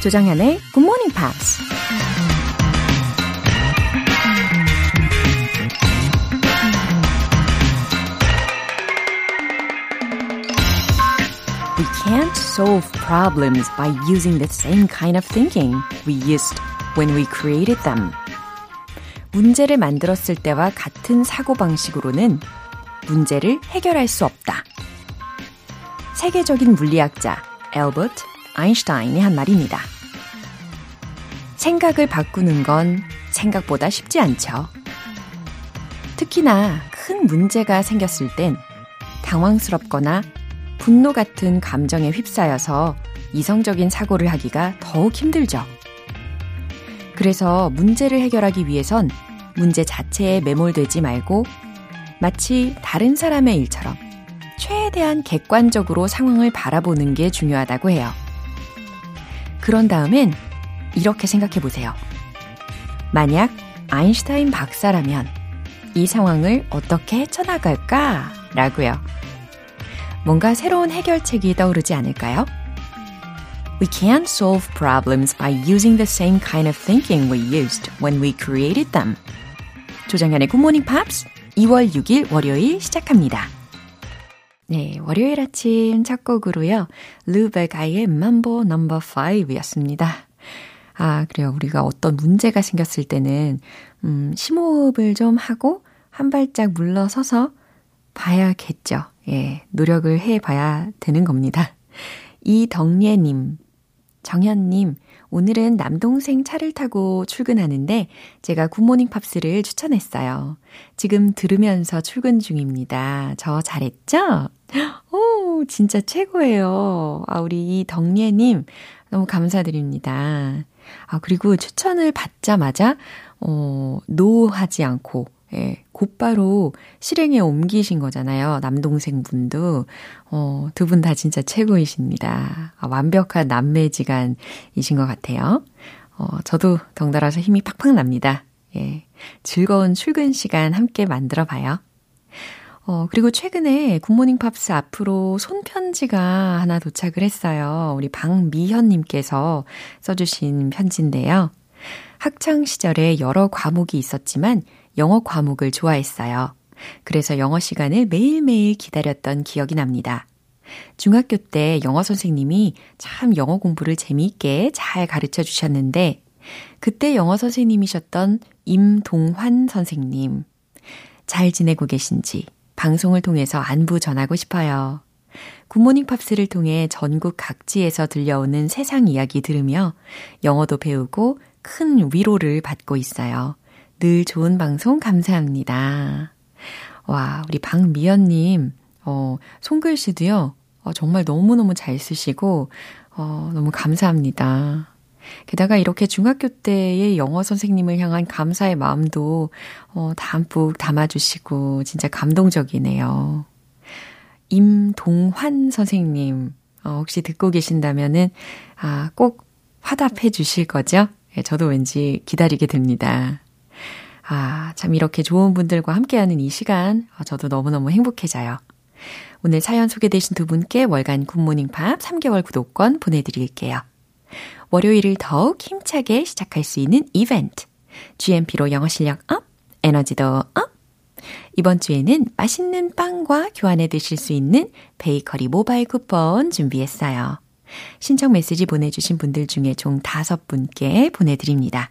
조정현의 Good Morning Pops. We can't solve problems by using the same kind of thinking we used when we created them. 문제를 만들었을 때와 같은 사고방식으로는 문제를 해결할 수 없다. 세계적인 물리학자 엘버트 아인슈타인이 한 말입니다. 생각을 바꾸는 건 생각보다 쉽지 않죠. 특히나 큰 문제가 생겼을 땐 당황스럽거나 분노 같은 감정에 휩싸여서 이성적인 사고를 하기가 더욱 힘들죠. 그래서 문제를 해결하기 위해선 문제 자체에 매몰되지 말고 마치 다른 사람의 일처럼 최대한 객관적으로 상황을 바라보는 게 중요하다고 해요. 그런 다음엔 이렇게 생각해 보세요. 만약 아인슈타인 박사라면 이 상황을 어떻게 헤쳐나갈까? 라고요. 뭔가 새로운 해결책이 떠오르지 않을까요? We can't solve problems by using the same kind of thinking we used when we created them. 조정현의 Good Morning Pops 2월 6일 월요일 시작합니다. 네, 월요일 아침 첫 곡으로요. 루베가의 Mambo No. 5였습니다. 아, 그래요. 우리가 어떤 문제가 생겼을 때는 음, 심호흡을 좀 하고 한 발짝 물러서서 봐야겠죠. 예, 노력을 해 봐야 되는 겁니다. 이덕예님, 정현 님, 오늘은 남동생 차를 타고 출근하는데 제가 굿모닝 팝스를 추천했어요. 지금 들으면서 출근 중입니다. 저 잘했죠? 오, 진짜 최고예요. 아, 우리 이덕예님, 너무 감사드립니다. 아, 그리고 추천을 받자마자, 어, 노하지 않고, 예, 곧바로 실행에 옮기신 거잖아요. 남동생 분도. 어, 두 분 다 진짜 최고이십니다. 아, 완벽한 남매지간이신 것 같아요. 어, 저도 덩달아서 힘이 팍팍 납니다. 예. 즐거운 출근 시간 함께 만들어 봐요. 어, 그리고 최근에 굿모닝 팝스 앞으로 손편지가 하나 도착을 했어요. 우리 박미현님께서 써주신 편지인데요. 학창 시절에 여러 과목이 있었지만 영어 과목을 좋아했어요. 그래서 영어 시간을 매일매일 기다렸던 기억이 납니다. 중학교 때 영어 선생님이 참 영어 공부를 재미있게 잘 가르쳐 주셨는데, 그때 영어 선생님이셨던 임동환 선생님. 잘 지내고 계신지 방송을 통해서 안부 전하고 싶어요. 굿모닝 팝스를 통해 전국 각지에서 들려오는 세상 이야기 들으며 영어도 배우고 큰 위로를 받고 있어요. 늘 좋은 방송 감사합니다. 와, 우리 박미연님, 어, 손글씨도요, 어, 정말 너무너무 잘 쓰시고, 어, 너무 감사합니다. 게다가 이렇게 중학교 때의 영어 선생님을 향한 감사의 마음도, 어, 담뿍 담아주시고, 진짜 감동적이네요. 임동환 선생님, 어, 혹시 듣고 계신다면은, 아, 꼭 화답해 주실 거죠? 예, 저도 왠지 기다리게 됩니다. 아, 참 이렇게 좋은 분들과 함께하는 이 시간, 어, 저도 너무너무 행복해져요. 오늘 사연 소개되신 두 분께 월간 굿모닝 팝스 3개월 구독권 보내드릴게요. 월요일을 더욱 힘차게 시작할 수 있는 이벤트. GMP로 영어 실력 up, 에너지도 up. 이번 주에는 맛있는 빵과 교환해 드실 수 있는 베이커리 모바일 쿠폰 준비했어요. 신청 메시지 보내주신 분들 중에 총 5분께 보내드립니다.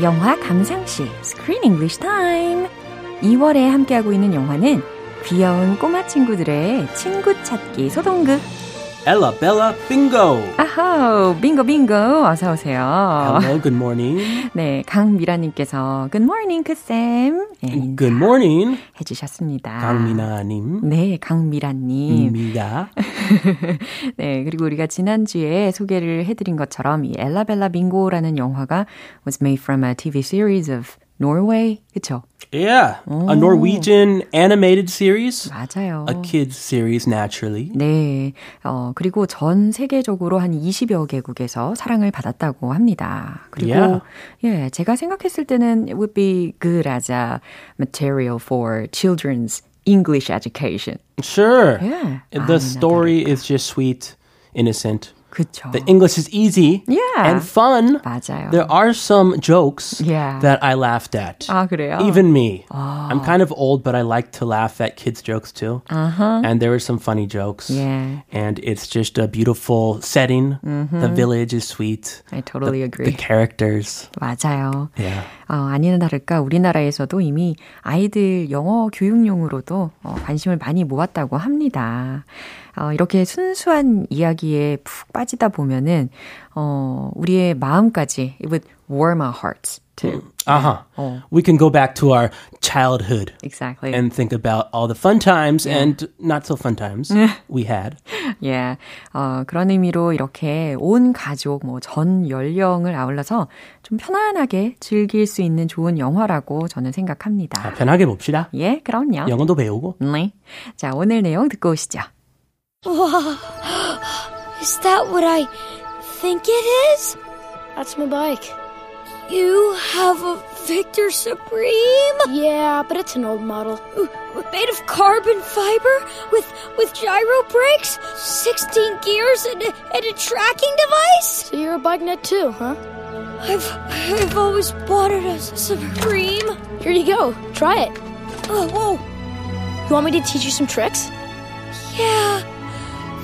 영화 감상실 Screen English Time. 2월에 함께하고 있는 영화는 귀여운 꼬마 친구들의 친구 찾기 소동극 Ella Bella Bingo. 아하우, 빙고 빙고. 어서 오세요. Hello, good morning. 네, 강미라님께서 Good morning, 그쌤. 네, Good morning. 해주셨습니다. 강미나님. 네, 강미라님. 입니다. 네, 그리고 우리가 지난 주에 소개를 해드린 것처럼 이 엘라벨라 빙고라는 영화가 was made from a TV series of Norway. 그쵸? Yeah, a Norwegian animated series. 맞아요. A kids series, naturally. 네. 어, 그리고 전 세계적으로 한 20여 개국에서 사랑을 받았다고 합니다. 그리고, Yeah. 예, 제가 생각했을 때는 it would be good as a material for children's English education. Sure. Yeah. The 아니나 story is just sweet, innocent. 그쵸. The English is easy Yeah. and fun. 맞아요. There are some jokes Yeah. that I laughed at. 아, 그래요? Even me. I'm kind of old, but I like to laugh at kids' jokes too. Uh-huh. And there were some funny jokes. Yeah. And it's just a beautiful setting. The village is sweet. I totally The agree. characters. 맞아요. Yeah. 어, 아니나 다를까 우리나라에서도 이미 아이들 영어 교육용으로도 어, 관심을 많이 모았다고 합니다. 어, 이렇게 순수한 이야기에 푹 빠지다 보면은 어, 우리의 마음까지 it would warm our hearts too. Uh huh. We can go back to our childhood Exactly. and think about all the fun times and not so fun times we had. 예. 어, 그런 의미로 이렇게 온 가족, 뭐 전 연령을 아울러서 좀 편안하게 즐길 수 있는 좋은 영화라고 저는 생각합니다. 편하게 봅시다. 예, 그럼요. 영어도 배우고. 네. 자, 오늘 내용 듣고 오시죠. Is that what I think it is? That's my bike. You have a Victor Supreme? Yeah, but it's an old model. Made of carbon fiber with with gyro brakes, 16 gears and a, and a tracking device? So you're a bike nut too, huh? I've I've always wanted a Supreme. Here you go. Try it. Oh, whoa. You want me to teach you some tricks? Yeah.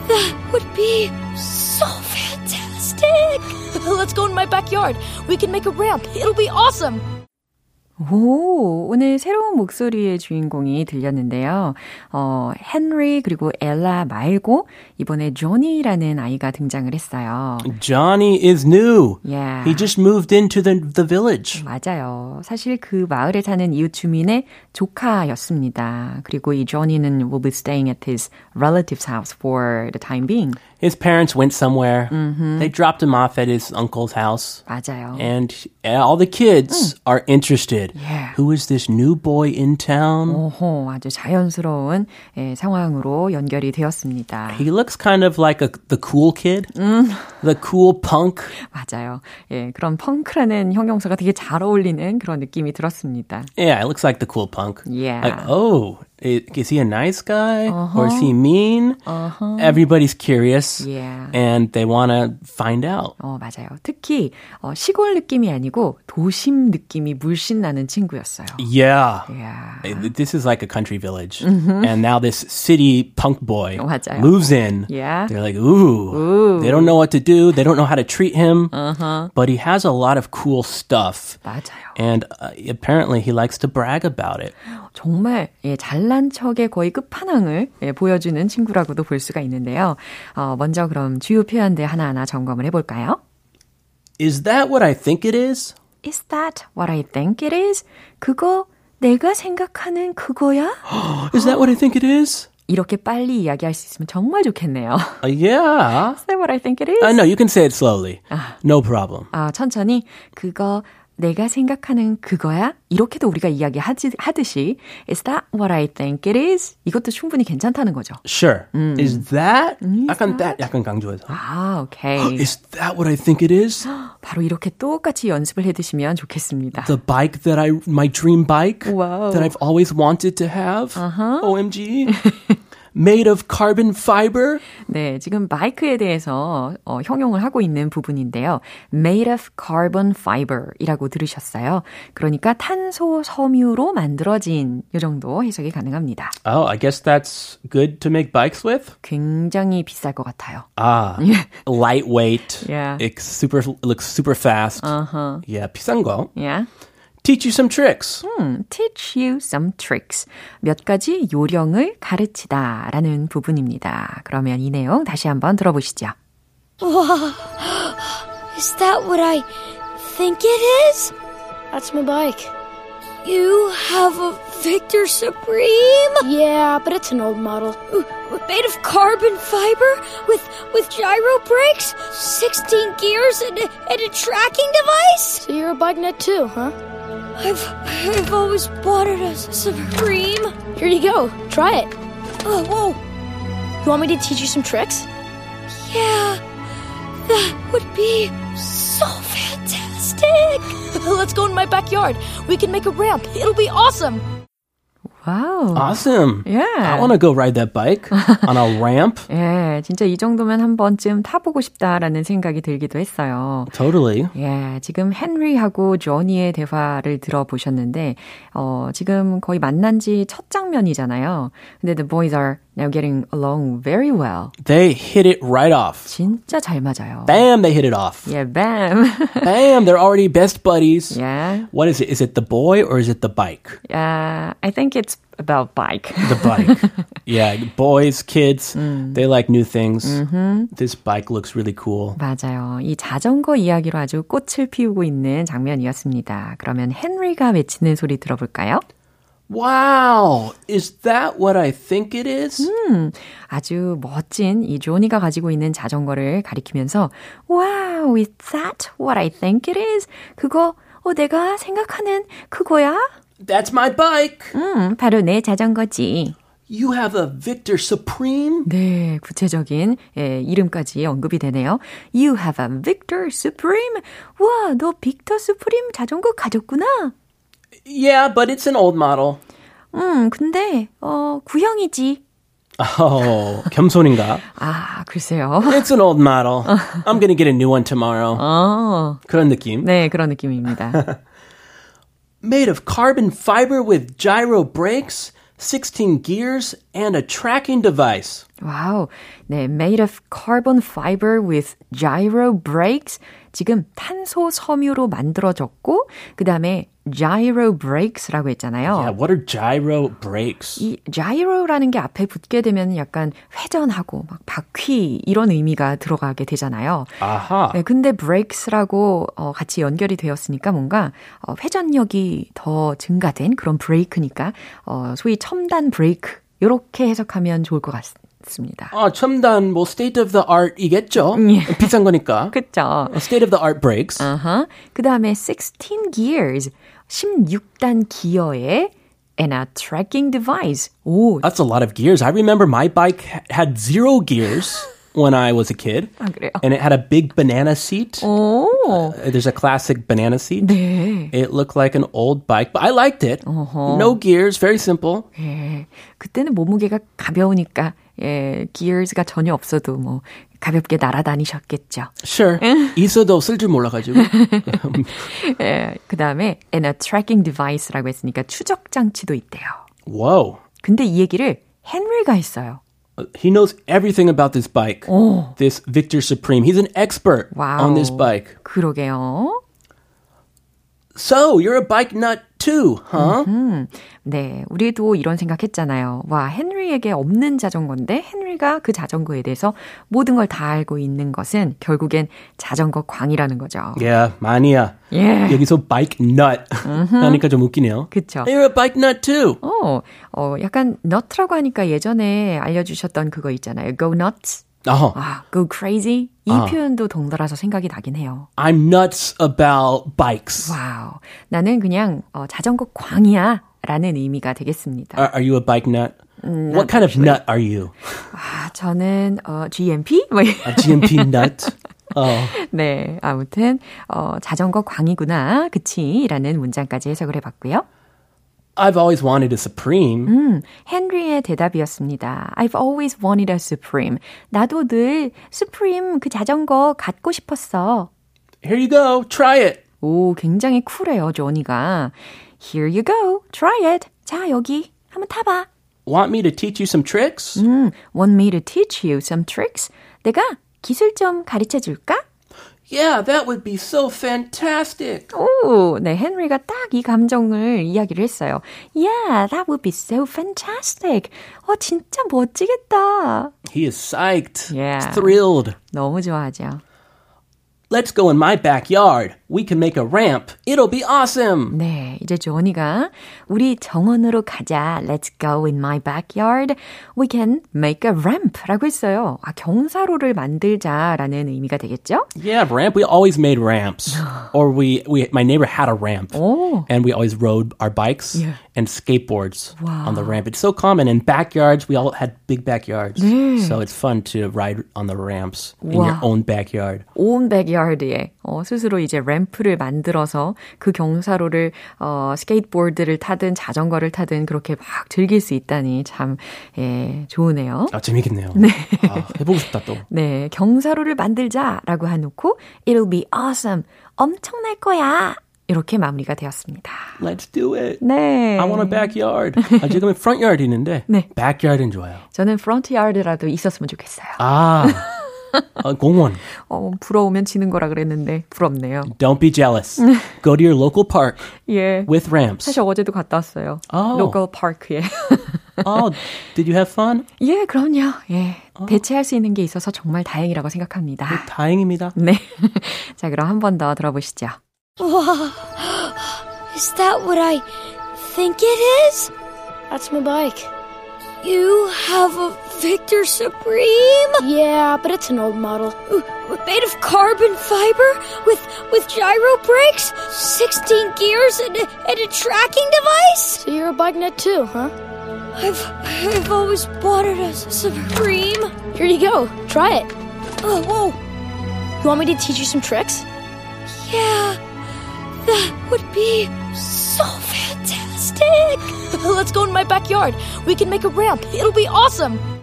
That would be so fantastic. Let's go in my backyard. We can make a ramp. It'll be awesome. 오, 오늘 새로운 목소리의 주인공이 들렸는데요. 어, 헨리 그리고 엘라 말고 이번에 조니라는 아이가 등장을 했어요. Johnny is new. Yeah. He just moved into the, the village. 맞아요. 사실 그 마을에 사는 이웃 주민의 조카였습니다. 그리고 이 조니는 will be staying at his relative's house for the time being. His parents went somewhere. They dropped him off at his uncle's house. 맞아요. And all the kids are interested. Yeah. Who is this new boy in town? 오호, 아주 자연스러운 예, 상황으로 연결이 되었습니다. He looks kind of like a, the cool kid, the cool punk. 맞아요. 예, 그런 펑크라는 형용사가 되게 잘 어울리는 그런 느낌이 들었습니다. Yeah, it looks like the cool punk. Yeah. Like, oh, i- is he a nice guy or is he mean? Everybody's curious Yeah. and they want to find out. 어, 맞아요. 특히 어, 시골 느낌이 아니고 도심 느낌이 물씬 나는 친구였어요. Yeah. Yeah. Uh, This is like a country village. And now this city punk boy 맞아요. moves in. Yeah. They're like, ooh, They don't know what to do. They don't know how to treat him. But he has a lot of cool stuff. 맞아요. And uh, apparently he likes to brag about it. 정말 예, 잘난 척의 거의 끝판왕을 예, 보여주는 친구라고도 볼 수가 있는데요. 어, 먼저 그럼 주요 표현들 하나하나 점검을 해볼까요? Is that what I think it is? Is that what I think it is? 그거 내가 생각하는 그거야? Is that what I think it is? 이렇게 빨리 이야기할 수 있으면 정말 좋겠네요. Uh, yeah. Is that what I think it is? I know, you can say it slowly. No problem. 아, 천천히 그거 내가 생각하는 그거야? 이렇게도 우리가 이야기 하지, 하듯이 Is that what I think it is? 이것도 충분히 괜찮다는 거죠. Sure. Is that? 약간 that 약간 강조해서. 아, 오케이. Is that what I think it is? 바로 이렇게 똑같이 연습을 해두시면 좋겠습니다. The bike that I, my dream bike Whoa. that I've always wanted to have. OMG. Made of carbon fiber. 네, 지금 마이크에 대해서 어, 형용을 하고 있는 부분인데요. Made of carbon fiber이라고 들으셨어요. 그러니까 탄소 섬유로 만들어진 이 정도 해석이 가능합니다. Oh, I guess that's good to make bikes with. 굉장히 비쌀 것 같아요. Ah, lightweight. Yeah. It's super, looks super fast. Uh-huh. Yeah, 비싼 거. Yeah. teach you some tricks. 음, teach you some tricks. 몇 가지 요령을 가르치다 라는 부분입니다. 그러면 이 내용 다시 한번 들어보시죠. Wow. Is that what I think it is? That's my bike. You have a Victor Supreme? Yeah, but it's an old model. Ooh, made of carbon fiber with with gyro brakes, 16 gears, and a, and a tracking device. So you're a bike nut too, huh? I've I've always wanted a Supreme. Here you go. Try it. Oh, whoa. You want me to teach you some tricks? Yeah. That would be so fantastic. Let's go in my backyard. We can make a ramp. It'll be awesome. 와우. Awesome. Yeah. I want to go ride that bike on a ramp. 예, 진짜 이 정도면 한 번쯤 타보고 싶다라는 생각이 들기도 했어요. Totally. 예, 지금 헨리하고 조니의 대화를 들어보셨는데, 어, 지금 거의 만난 지 첫 장면이잖아요. 근데 the boys are now getting along very well. They hit it right off. 진짜 잘 맞아요. Bam, they hit it off. 예, bam. Bam, they're already best buddies. yeah. What is it? Is it the boy or is it the bike? Uh, I think it's about bike. The bike. yeah, boys, kids, they like new things. This bike looks really cool. 맞아요. 이 자전거 이야기로 아주 꽃을 피우고 있는 장면이었습니다. 그러면 헨리가 외치는 소리 들어볼까요? Wow, is that what I think it is? 아주 멋진 이 조니가 가지고 있는 자전거를 가리키면서 Wow, is that what I think it is? 그거 어, 내가 생각하는 그거야? That's my bike. 음, 바로 내 자전거지. You have a Victor Supreme? 네, 구체적인 예, 이름까지 언급이 되네요. You have a Victor Supreme. 와, 너 빅터 수프림 자전거 가졌구나. Yeah, but it's an old model. 음, 근데 어, 구형이지. Oh, 겸손인가? 아, 글쎄요. It's an old model. I'm gonna get a new one tomorrow. 어, 그런 느낌. 네, 그런 느낌입니다. Made of carbon fiber with gyro brakes, 16 gears, and a tracking device. 와우. 네, made of carbon fiber with gyro brakes. 지금 탄소 섬유로 만들어졌고 그다음에 gyro brakes라고 했잖아요. Yeah, what are gyro brakes? 이 gyro라는 게 앞에 붙게 되면 약간 회전하고 막 바퀴 이런 의미가 들어가게 되잖아요. 아하. 네, 근데 brakes라고 어, 같이 연결이 되었으니까 뭔가 어, 회전력이 더 증가된 그런 브레이크니까 어, 소위 첨단 브레이크 이렇게 해석하면 좋을 것 같습니다. 아, 첨단 뭐 state of the art이겠죠. 비싼 거니까. 그쵸? State of the art brakes. 아하. 그 다음에 16 gears, 16단 기어에 and a tracking device. 오, That's a lot of gears. I remember my bike ha- had zero gears when I was a kid. 아, 그래요? And it had a big banana seat. 오, Uh, There's a classic banana seat. 네. It looked like an old bike, but I liked it. No gears, very simple. 예. 그때는 몸무게가 가벼우니까, 예, gears가 전혀 없어도 뭐, 가볍게 날아다니셨겠죠. Sure. 있어도 쓸 줄 몰라가지고. 예, 그 다음에 and a tracking device라고 했으니까 추적 장치도 있대요. Whoa. 근데 이 얘기를 헨리가 했어요. He knows everything about this bike. This Victor Supreme. He's an expert 와우. on this bike. 그러게요. So, you're a bike nut too, huh? 네, 우리도 이런 생각했잖아요. 와, 헨리에게 없는 자전거인데 헨리가 그 자전거에 대해서 모든 걸 다 알고 있는 것은 결국엔 자전거 광이라는 거죠. Yeah, 마니아. 예. 여기서 bike nut 하니까 좀 웃기네요. 그쵸. You're a bike nut too. 어, 어, 약간 nut라고 하니까 예전에 알려주셨던 그거 있잖아요. Go nuts. 어, 아, go crazy. 이 아. 표현도 동달아서 생각이 나긴 해요. I'm nuts about bikes. 와우. 나는 그냥 어, 자전거 광이야. 라는 의미가 되겠습니다. Are, are you a bike nut? What kind of nut are you? 아, 저는 어, GMP? 뭐, 이- A GMP nut? Oh, 네, 아무튼 어, 자전거 광이구나, 그치? 라는 문장까지 해석을 해봤고요. I've always wanted a Supreme. 음, 헨리의 대답이었습니다. I've always wanted a Supreme. 나도 늘 Supreme 그 자전거 갖고 싶었어. Here you go. Try it. 오, 굉장히 쿨해요, 조니가. Here you go, try it. 자, 여기 한번 타봐. Want me to teach you some tricks? 음, want me to teach you some tricks? 내가 기술 좀 가르쳐 줄까? Yeah, that would be so fantastic. 오, 네, 헨리가 딱 이 감정을 이야기를 했어요. Yeah, that would be so fantastic. 어, 진짜 멋지겠다. He is psyched. Yeah. He's thrilled. 너무 좋아하죠. Let's go in my backyard. We can make a ramp. It'll be awesome. 네, 이제 조언이가 우리 정원으로 가자. Let's go in my backyard. We can make a ramp라고 했어요. 아, 경사로를 만들자라는 의미가 되겠죠? Yeah, ramp. We always made ramps. or we we my neighbor had a ramp. 오. And we always rode our bikes yeah. and skateboards wow. on the ramp. It's so common in backyards. We all had big backyards. 네. So it's fun to ride on the ramps in 와. your own backyard. Own backyard에 어, 스스로 이제 램 프를 만들어서 그 경사로를 어, 스케이트보드를 타든 자전거를 타든 그렇게 막 즐길 수 있다니 참 예, 좋으네요. 아, 재밌겠네요. 네. 아, 해보고 싶다, 또. 네, 경사로를 만들자라고 해놓고 It'll be awesome. 엄청날 거야. 이렇게 마무리가 되었습니다. Let's do it. 네. I want a backyard. 아, 지금은 front yard 있는데 네. backyard은 좋아요. 저는 front yard라도 있었으면 좋겠어요. 아, 아, 공원. 어, 부러우면 지는 거라 그랬는데 부럽네요. Don't be jealous. Go to your local park 예. with ramps. 사실 어제도 갔다 왔어요. 어. local park에. Oh, did you have fun? 예, 그럼요. 예. 대체할 수 있는 게 있어서 정말 다행이라고 생각합니다. 다행입니다. 네. 자, 그럼 한 번 더 들어보시죠. Is that what I think it is? That's my bike. You have a Victor Supreme? Yeah, but it's an old model. Made of carbon fiber with with gyro brakes, 16 gears and a, and a tracking device? So you're a bike nut too, huh? I've I've always wanted a Supreme. Here you go. Try it. Oh, whoa. You want me to teach you some tricks? Yeah. That would be so Let's go in my backyard. We can make a ramp. It'll be awesome.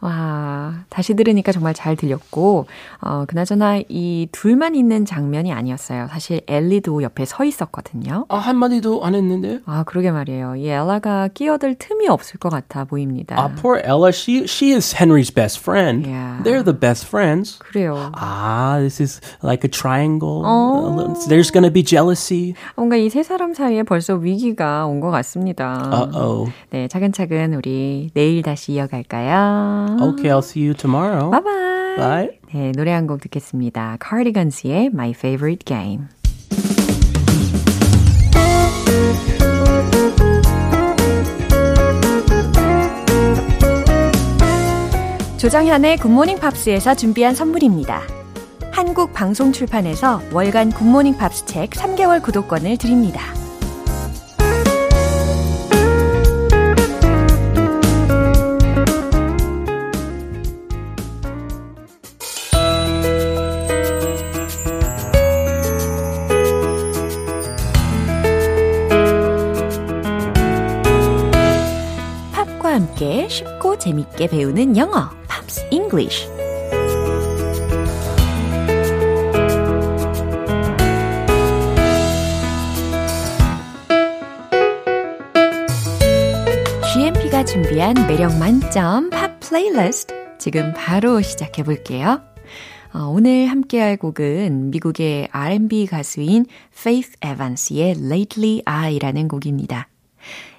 와, 다시 들으니까 정말 잘 들렸고, 어, 그나저나 이 둘만 있는 장면이 아니었어요. 사실 엘리도 옆에 서 있었거든요. 아, 한마디도 안 했는데? 아, 그러게 말이에요. 이 엘라가 끼어들 틈이 없을 것 같아 보입니다. Ah, poor Ella. She she is Henry's best friend. Yeah. They're the best friends. 그래요. Ah, this is like a triangle. There's gonna be jealousy. 뭔가 이 세 사람 사이에 벌써 위기가 온 것 같습니다. Uh oh. 네, 차근차근 우리 내일 다시 이어갈까요? Okay, I'll see you tomorrow. 바이바이. Bye. 네, 노래 한 곡 듣겠습니다. Cardigans의 My Favorite Game. 조정현의 굿모닝 팝스에서 준비한 선물입니다. 한국 방송 출판에서 월간 굿모닝 팝스 책 3개월 구독권을 드립니다. 재밌게 배우는 영어, Pops English. GMP가 준비한 매력 만점 팝 플레이리스트 지금 바로 시작해 볼게요. 어, 오늘 함께할 곡은 미국의 R&B 가수인 Faith Evans의 Lately I라는 곡입니다.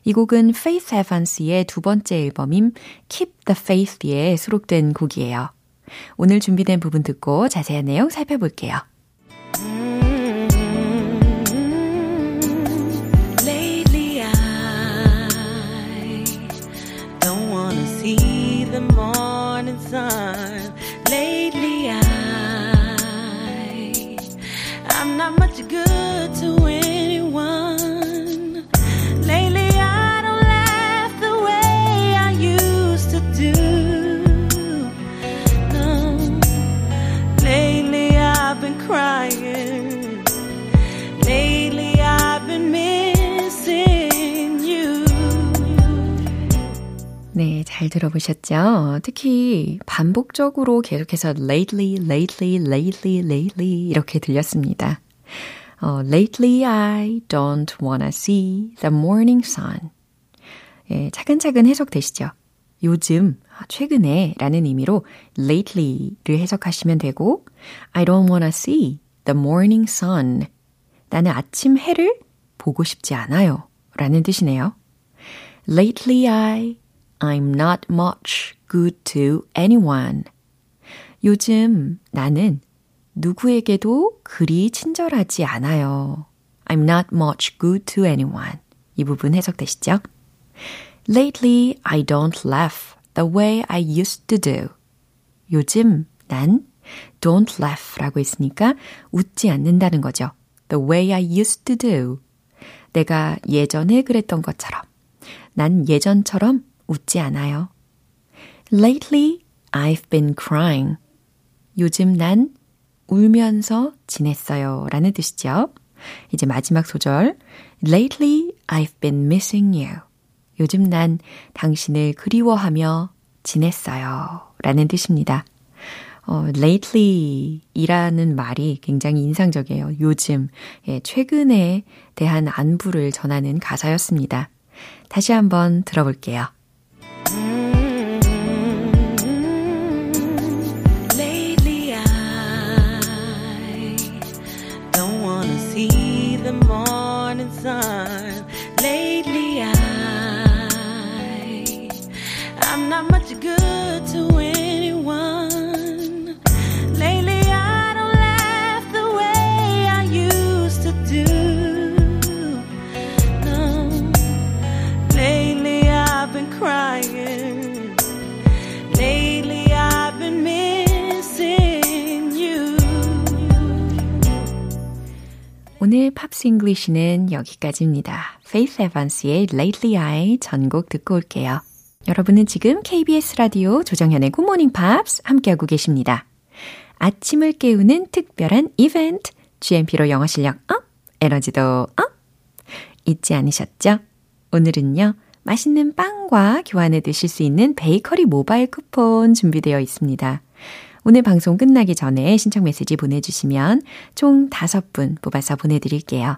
이 곡은 Faith Evans의 두 번째 앨범인 Keep the Faith에 수록된 곡이에요. 오늘 준비된 부분 듣고 자세한 내용 살펴볼게요. 잘 들어보셨죠? 특히 반복적으로 계속해서 lately, lately, lately, lately 이렇게 들렸습니다. 어, lately I don't wanna see the morning sun. 예, 차근차근 해석되시죠? 요즘 최근에 라는 의미로 lately를 해석하시면 되고 I don't wanna see the morning sun. 나는 아침 해를 보고 싶지 않아요. 라는 뜻이네요. Lately I, I'm not much good to anyone. 요즘 나는 누구에게도 그리 친절하지 않아요. I'm not much good to anyone. 이 부분 해석되시죠? Lately, I don't laugh the way I used to do. 요즘 난 don't laugh 라고 했으니까 웃지 않는다는 거죠. The way I used to do. 내가 예전에 그랬던 것처럼. 난 예전처럼 웃지 않아요. Lately, I've been crying. 요즘 난 울면서 지냈어요. 라는 뜻이죠. 이제 마지막 소절. Lately, I've been missing you. 요즘 난 당신을 그리워하며 지냈어요. 라는 뜻입니다. 어, lately 이라는 말이 굉장히 인상적이에요. 요즘, 예, 최근에 대한 안부를 전하는 가사였습니다. 다시 한번 들어볼게요. 오늘 Pops English는 여기까지입니다. Faith Evans의 Lately I 전곡 듣고 올게요. 여러분은 지금 KBS 라디오 조정현의 Morning Pops 함께하고 계십니다. 아침을 깨우는 특별한 이벤트, GMP로 영어 실력 up, 에너지도 up! 잊지 않으셨죠? 오늘은요, 맛있는 빵과 교환해 드실 수 있는 베이커리 모바일 쿠폰 준비되어 있습니다. 오늘 방송 끝나기 전에 신청 메시지 보내주시면 총 5분 뽑아서 보내드릴게요.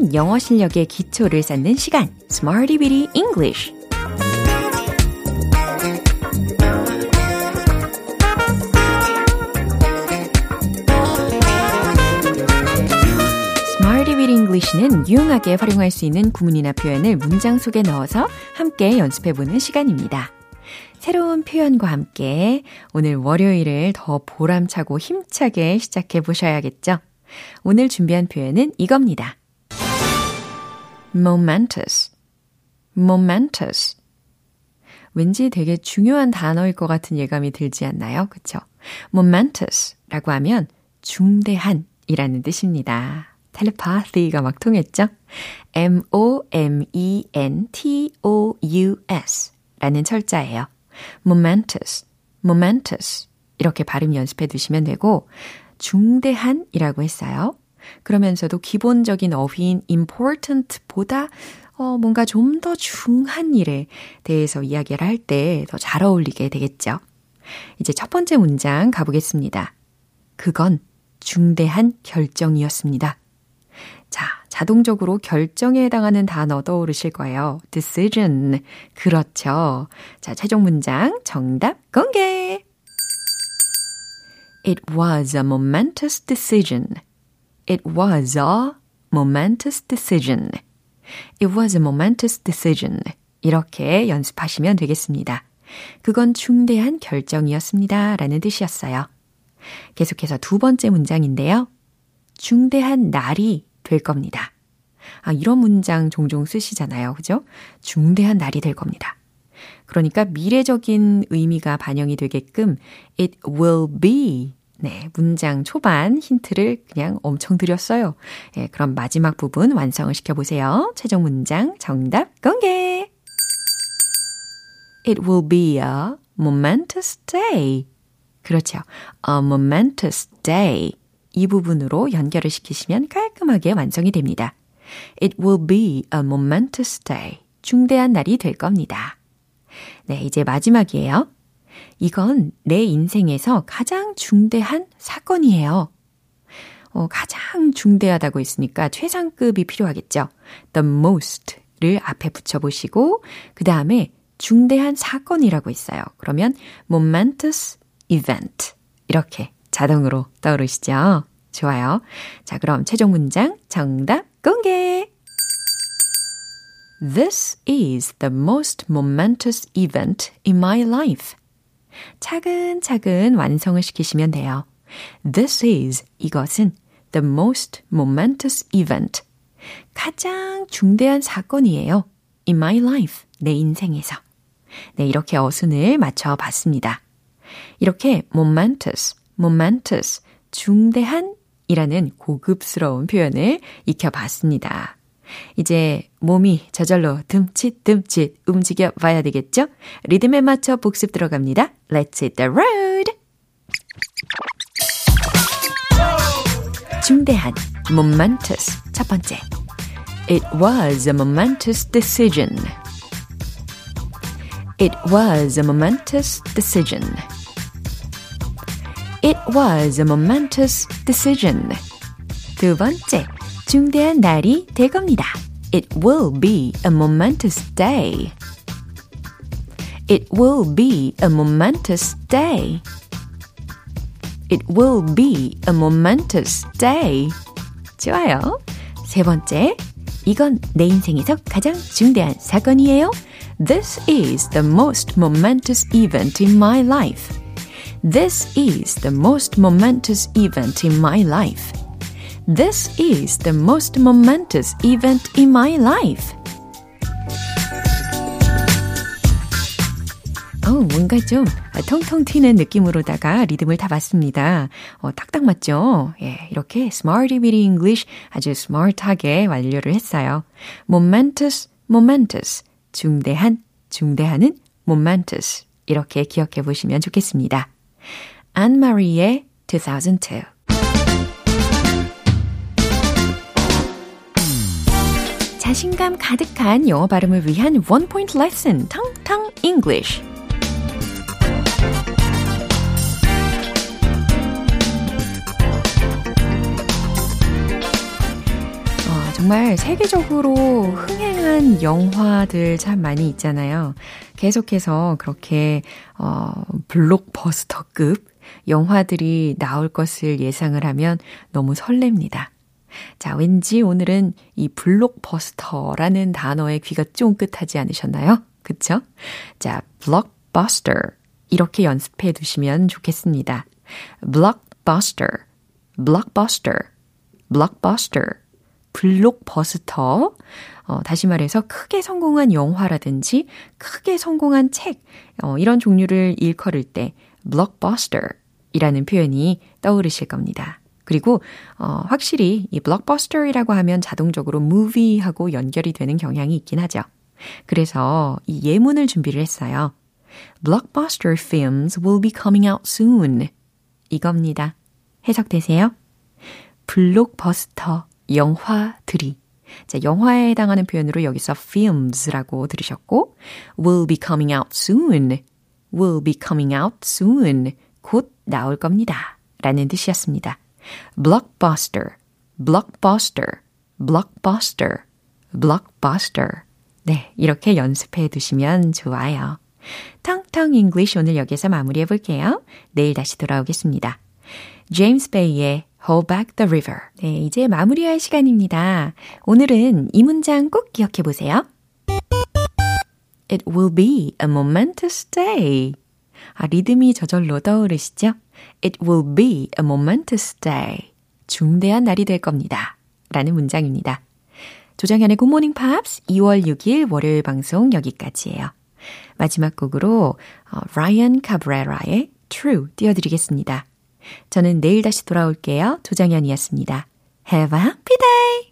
탄탄한 영어 실력의 기초를 쌓는 시간 Smarty Bitty English English는 유용하게 활용할 수 있는 구문이나 표현을 문장 속에 넣어서 함께 연습해보는 시간입니다. 새로운 표현과 함께 오늘 월요일을 더 보람차고 힘차게 시작해 보셔야겠죠? 오늘 준비한 표현은 이겁니다. Momentous, momentous. 왠지 되게 중요한 단어일 것 같은 예감이 들지 않나요? 그쵸? momentous라고 하면 중대한이라는 뜻입니다. 텔레파시가 막 통했죠? M-O-M-E-N-T-O-U-S 라는 철자예요. momentous, momentous 이렇게 발음 연습해 두시면 되고 중대한이라고 했어요. 그러면서도 기본적인 어휘인 important보다 어, 뭔가 좀 더 중한 일에 대해서 이야기를 할 때 더 잘 어울리게 되겠죠. 이제 첫 번째 문장 가보겠습니다. 그건 중대한 결정이었습니다. 자, 자동적으로 결정에 해당하는 단어 떠오르실 거예요. decision. 그렇죠. 자, 최종 문장 정답 공개! It was a momentous decision. It was a momentous decision. It was a momentous decision. 이렇게 연습하시면 되겠습니다. 그건 중대한 결정이었습니다. 라는 뜻이었어요. 계속해서 두 번째 문장인데요. 중대한 날이 될 겁니다. 아, 이런 문장 종종 쓰시잖아요. 그죠? 중대한 날이 될 겁니다. 그러니까 미래적인 의미가 반영이 되게끔 it will be 네, 문장 초반 힌트를 그냥 엄청 드렸어요. 예, 그럼 마지막 부분 완성을 시켜보세요. 최종 문장 정답 공개! It will be a momentous day. 그렇죠. A momentous day. 이 부분으로 연결을 시키시면 깔끔하게 완성이 됩니다. It will be a momentous day. 중대한 날이 될 겁니다. 네, 이제 마지막이에요. 이건 내 인생에서 가장 중대한 사건이에요. 어, 가장 중대하다고 했으니까 최상급이 필요하겠죠. The most를 앞에 붙여보시고, 그 다음에 중대한 사건이라고 있어요. 그러면 momentous event. 이렇게 자동으로 떠오르시죠? 좋아요. 자, 그럼 최종 문장 정답 공개! This is the most momentous event in my life. 차근차근 완성을 시키시면 돼요. This is 이것은 the most momentous event. 가장 중대한 사건이에요. in my life. 내 인생에서. 네, 이렇게 어순을 맞춰 봤습니다. 이렇게 momentous, momentous, 중대한 이라는 고급스러운 표현을 익혀 봤습니다. 이제 몸이 저절로 듬칫듬칫 움직여 봐야 되겠죠? 리듬에 맞춰 복습 들어갑니다. Let's hit the road! 중대한, momentous. 첫 번째. It was a momentous decision. It was a momentous decision. It was a momentous decision. 두 번째, 중대한 날이 될 겁니다. It will be a momentous day. It will be a momentous day. It will be a momentous day. 좋아요. 세 번째, 이건 내 인생에서 가장 중대한 사건이에요. This is the most momentous event in my life. This is the most momentous event in my life. This is the most momentous event in my life. 어, 뭔가 좀 통통 튀는 느낌으로다가 리듬을 타봤습니다. 어, 딱딱 맞죠? 예, 이렇게 Smarty Bitty English 아주 스마트하게 완료를 했어요. momentous, momentous. 중대한, 중대한은 momentous. 이렇게 기억해 보시면 좋겠습니다. 안마리의 2002 자신감 가득한 영어 발음을 위한 원 포인트 레슨 텅텅 English 정말 세계적으로 흥행한 영화들 참 많이 있잖아요. 계속해서 그렇게 어 블록버스터급 영화들이 나올 것을 예상을 하면 너무 설렙니다. 자, 왠지 오늘은 이 블록버스터라는 단어에 귀가 쫑긋하지 않으셨나요? 그쵸? 자, blockbuster. 이렇게 연습해 두시면 좋겠습니다. blockbuster, blockbuster, blockbuster. 블록버스터. 어, 다시 말해서 크게 성공한 영화라든지 크게 성공한 책, 어, 이런 종류를 일컬을 때 blockbuster 이라는 표현이 떠오르실 겁니다. 그리고 어, 확실히 이 blockbuster이라고 하면 자동적으로 movie하고 연결이 되는 경향이 있긴 하죠. 그래서 이 예문을 준비를 했어요. Blockbuster films will be coming out soon. 이겁니다. 해석되세요? 블록버스터 영화들이 자, 영화에 해당하는 표현으로 여기서 films라고 들으셨고 will be coming out soon. will be coming out soon. 곧 나올 겁니다. 라는 뜻이었습니다. Blockbuster, blockbuster, blockbuster, blockbuster. 네, 이렇게 연습해 두시면 좋아요. 텅텅 English 오늘 여기서 마무리해 볼게요. 내일 다시 돌아오겠습니다. 제임스 베이의 Hold Back the River. 네, 이제 마무리할 시간입니다. 오늘은 이 문장 꼭 기억해 보세요. It will be a momentous day. 아, 리듬이 저절로 떠오르시죠? It will be a momentous day. 중대한 날이 될 겁니다. 라는 문장입니다. 조정현의 Good Morning Pops 2월 6일 월요일 방송 여기까지예요. 마지막 곡으로 어, 라이언 카브레라의 True 띄워드리겠습니다. 저는 내일 다시 돌아올게요. 조정현이었습니다. Have a happy day!